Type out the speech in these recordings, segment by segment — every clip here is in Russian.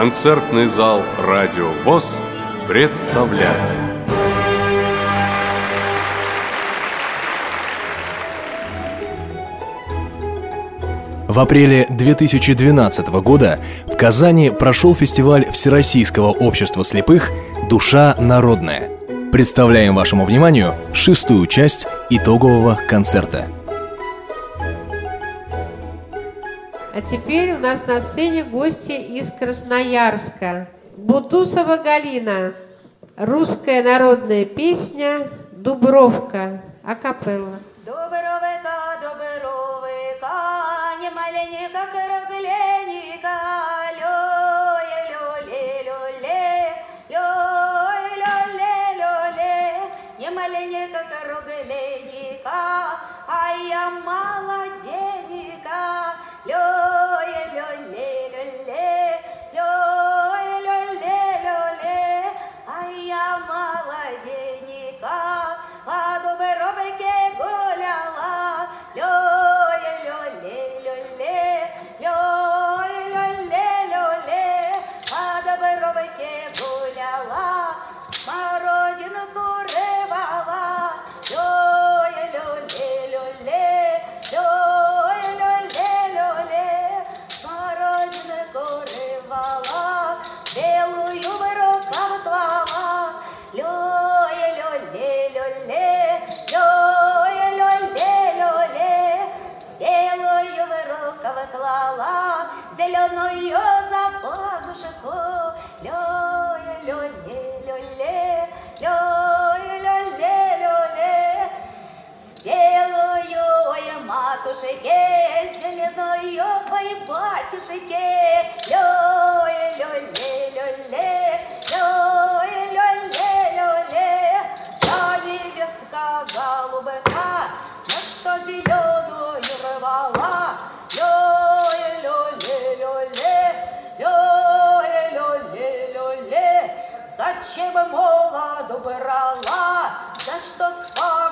Концертный зал «Радио ВОЗ» представляет В апреле 2012 года в Казани прошел фестиваль Всероссийского общества слепых «Душа народная». Представляем вашему вниманию шестую часть итогового концерта – А теперь у нас на сцене гости из Красноярска. Бутусова Галина. Русская народная песня «Дубровка». Акапелла.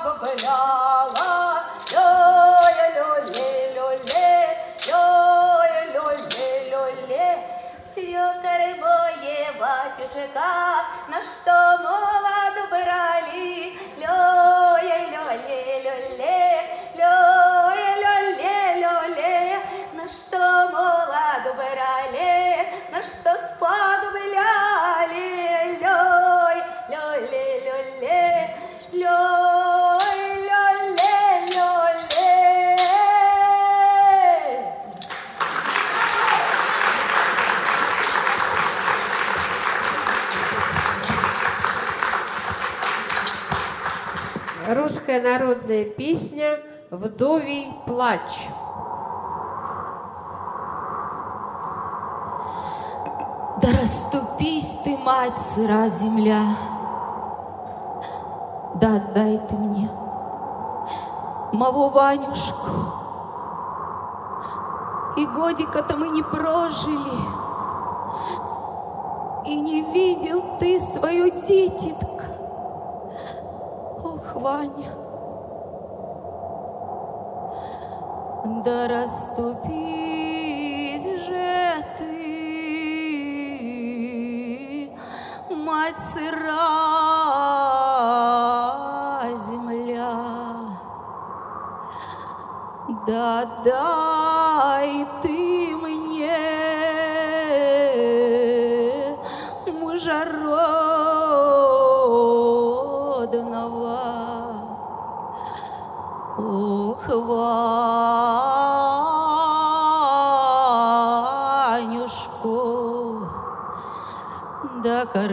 分飞呀。Народная песня «Вдовий плач». Да расступись ты, мать, сыра земля, Да отдай ты мне Мову Ванюшку. И годика-то мы не прожили, И не видел ты свою дитятка. Ох, Ваня, да расступись же ты, мать сыра земля, да да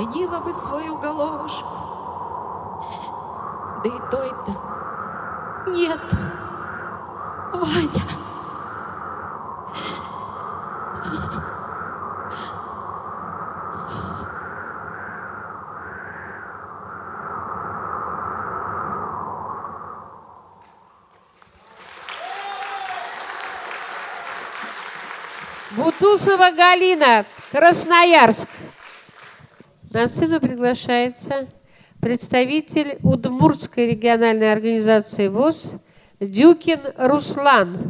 склонила бы свою головушку. Да и той-то нет, Ваня. Бутусова Галина, Красноярск. Насыва приглашается представитель Удмуртской региональной организации ВОЗ Дюкин Руслан.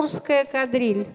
Волжская кадриль.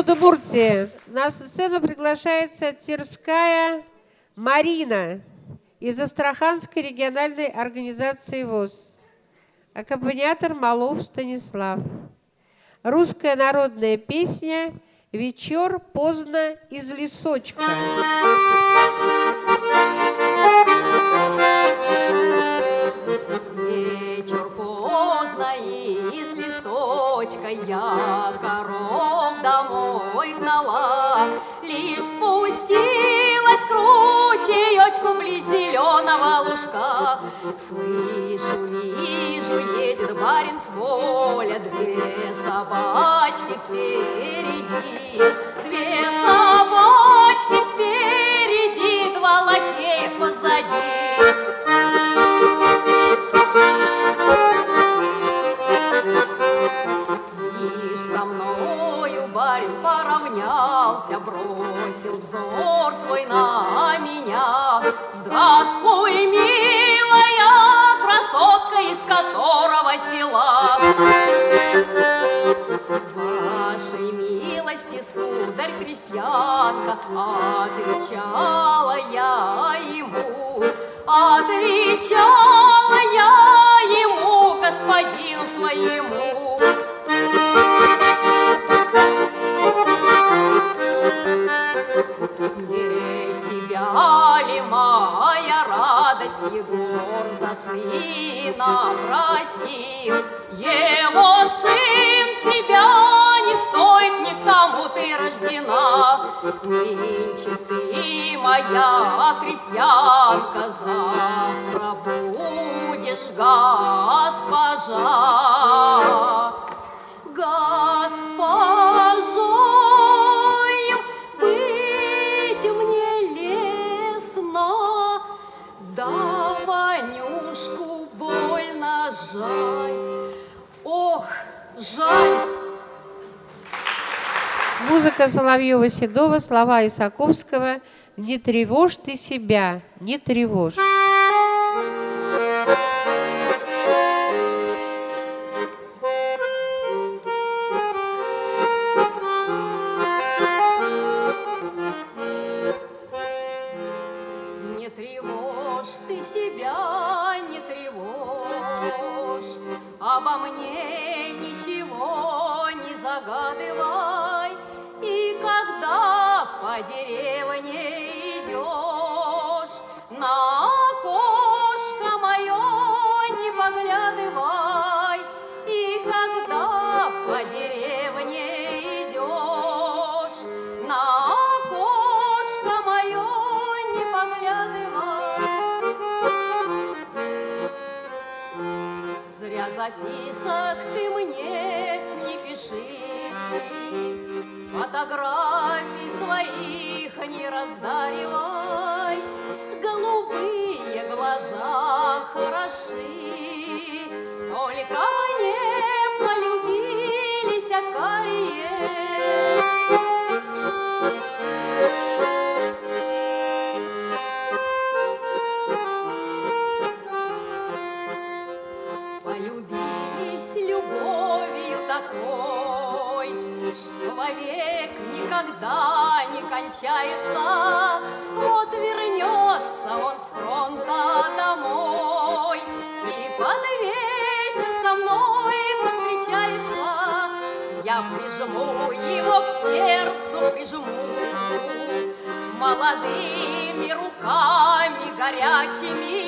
Удмуртии. На сцену приглашается Тирская Марина из Астраханской региональной организации ВОЗ. Аккомпаниатор Малов Станислав. Русская народная песня «Вечер поздно из лесочка». Вечер поздно из лесочка я коров домой гнала, Лишь спустилась к ручеечку близ зеленого лужка. Слышу, вижу, едет барин с поля, Две собачки впереди, Две собачки впереди, Два лакея позади. Поравнялся, Бросил взор свой на меня. Здравствуй, милая красотка, из которого села. Вашей милости, сударь крестьянка, Отвечала я ему, Отвечала я ему, господину своему. Радость Егор за сына просил? Его сын тебя не стоит, не к тому ты рождена. Нынче ты моя крестьянка, завтра будешь госпожа. Жаль. Музыка Соловьева-Седова, слова Исаковского «Не тревожь ты себя, не тревожь». Записок ты мне не пиши, Фотографий своих не раздаривай, Голубые глаза хороши, кончается. Вот вернется он с фронта домой, И под вечер со мной повстречается. Я прижму его к сердцу, прижму, молодыми руками горячими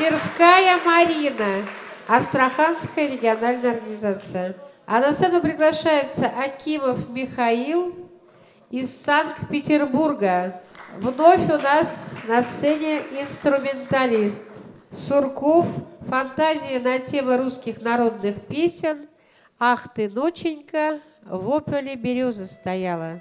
Тверская Марина, Астраханская региональная организация. А на сцену приглашается Акимов Михаил из Санкт-Петербурга. Вновь у нас на сцене инструменталист. Сурков, фантазии на темы русских народных песен. Ах ты, ноченька, в ополе береза стояла.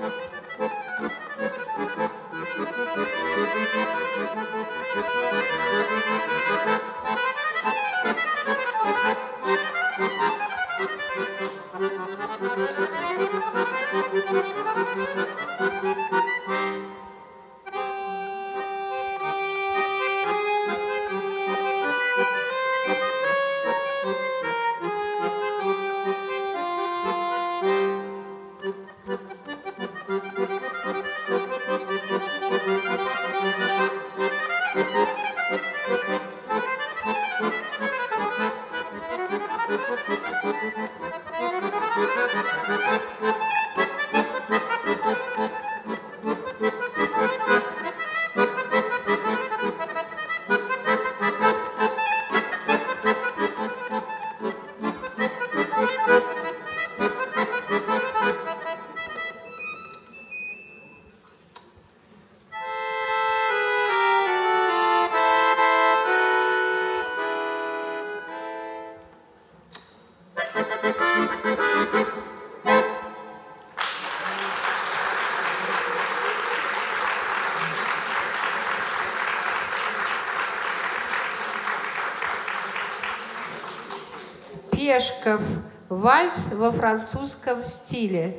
Música Пешков. Вальс во французском стиле.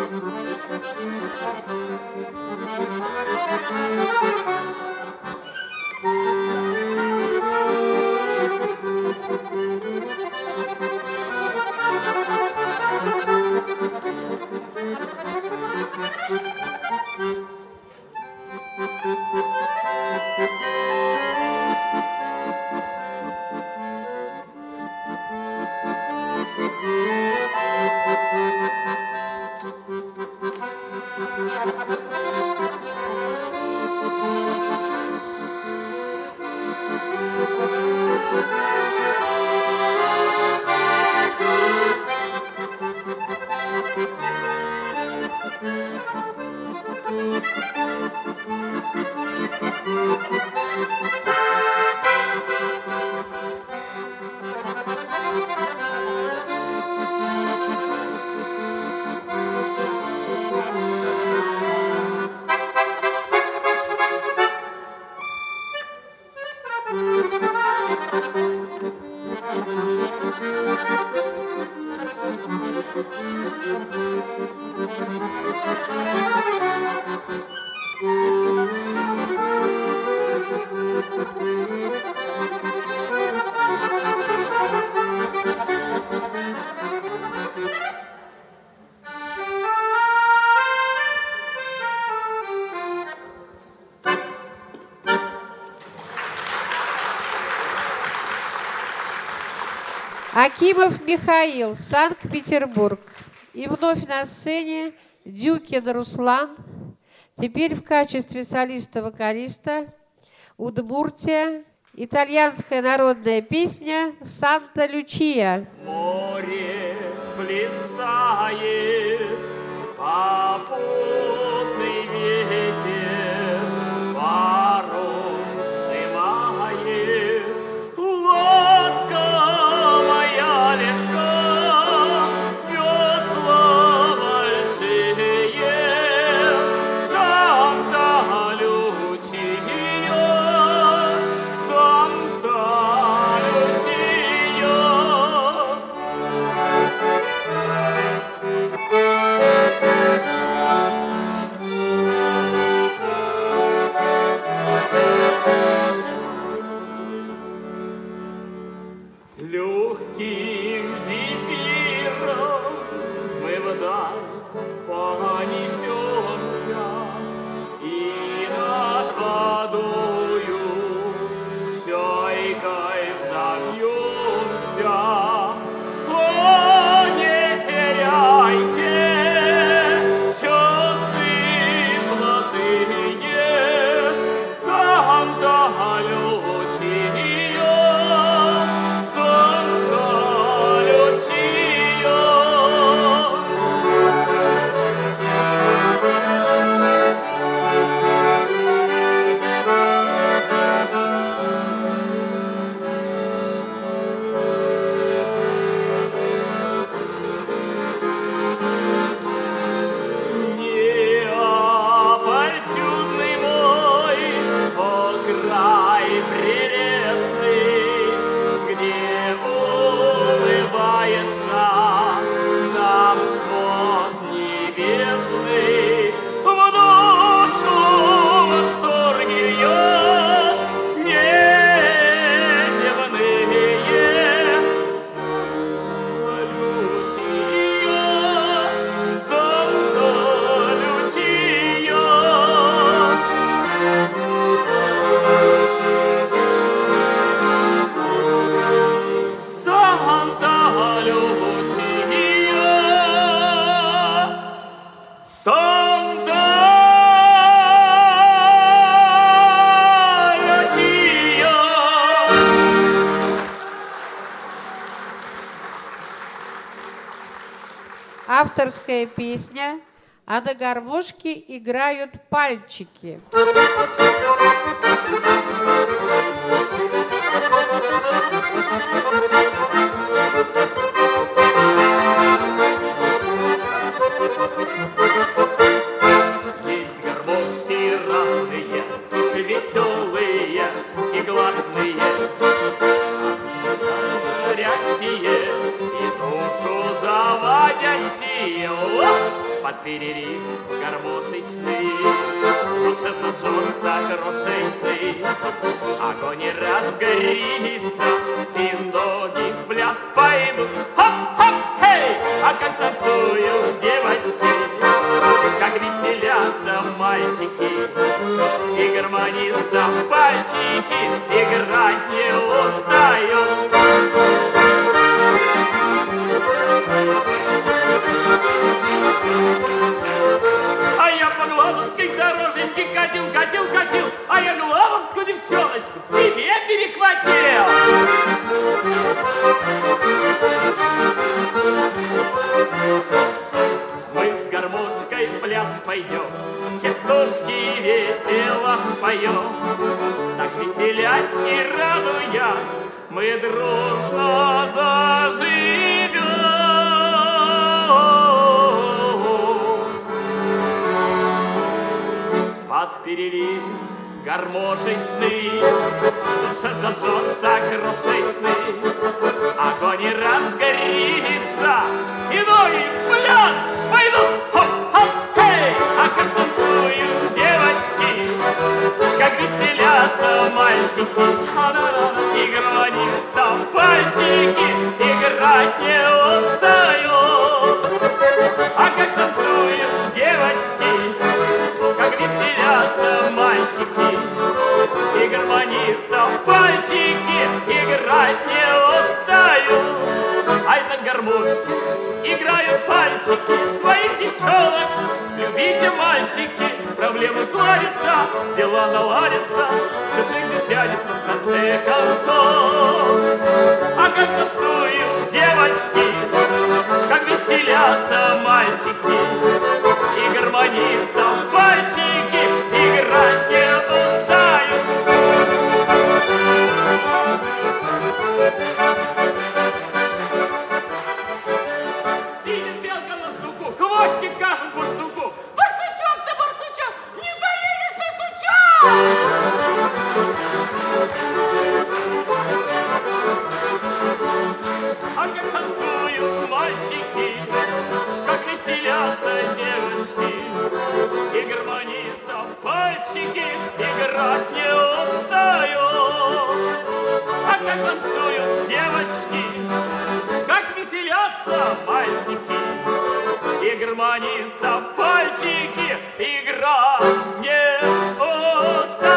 Thank you. Акимов Михаил, Санкт-Петербург. И вновь на сцене Дюкин Руслан. Теперь в качестве солиста-вокалиста Удмуртия. Итальянская народная песня «Санта-Лючия». Море блистает, попутный авторская песня, а на гармошке играют пальчики. Гармошечный, душа зажжется крошечный, огонь разгорится, и ноги в пляс пойдут. Хоп-хоп, эй! А как танцуют девочки, как веселятся мальчики И гармонистов гармошечный, зажжется крошечный, Огонь разгорится, И ноги в пляс пойдут, хоп-хоп, эй! А как танцуют девочки, Как веселятся мальчики, А-да-да-да, И гармонистов пальчики Играть не Гармошки играют пальчики своих девчонок. Любите, мальчики, проблемы сладятся, дела наладятся, все жизнь тянется в конце концов. А как танцуют девочки, как веселятся мальчики, и гармонистов пальчики не устают. А как танцуют девочки, как веселятся мальчики, и гармонистов пальчики играть не устают.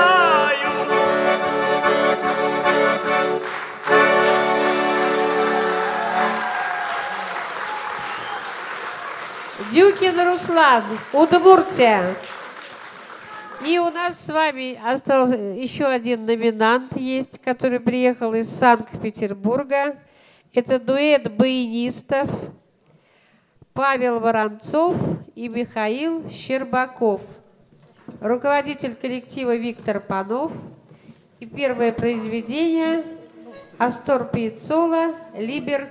Дюкин Руслан, Удмуртия. И у нас с вами остался еще один номинант есть, который приехал из Санкт-Петербурга. Это дуэт баянистов Павел Воронцов и Михаил Щербаков. Руководитель коллектива Виктор Панов. И первое произведение Астор Пьяццола «Либер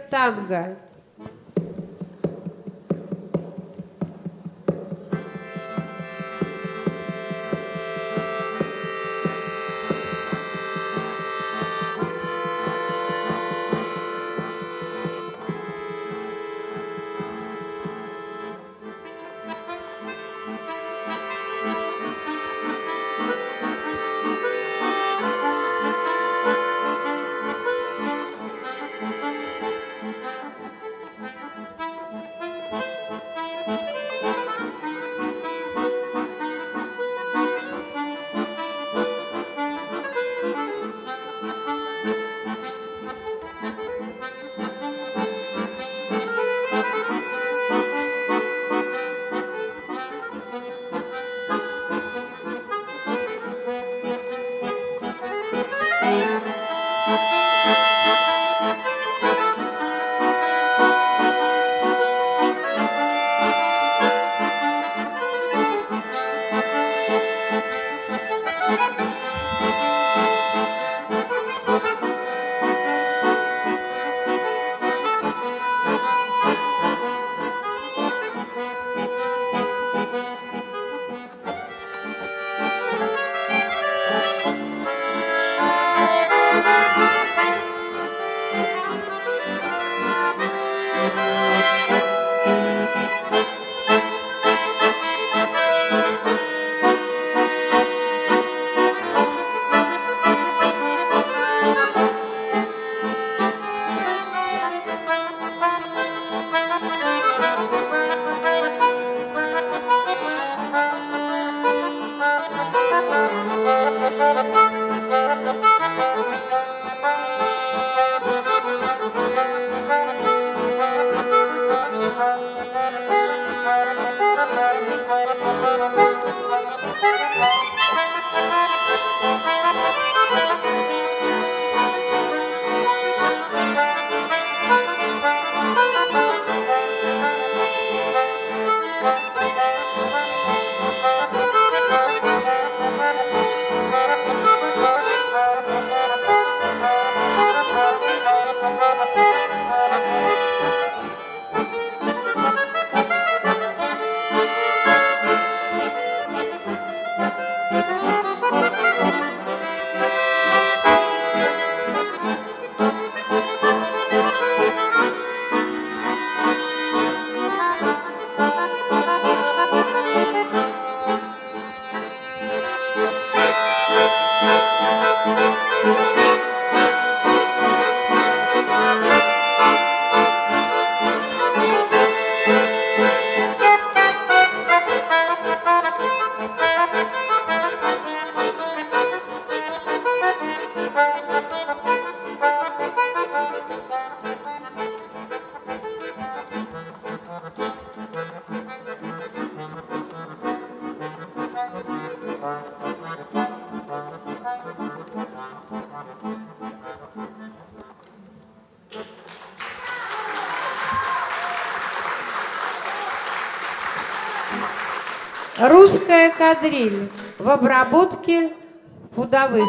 Русская кадриль в обработке пудовых.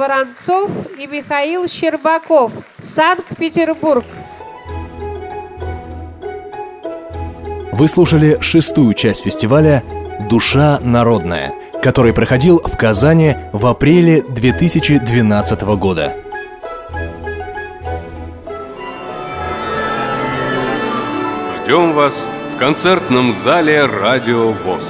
Воронцов и Михаил Щербаков, Санкт-Петербург. Вы слушали шестую часть фестиваля «Душа народная», который проходил в Казани в апреле 2012 года. Ждем вас в концертном зале «Радио ВОЗ».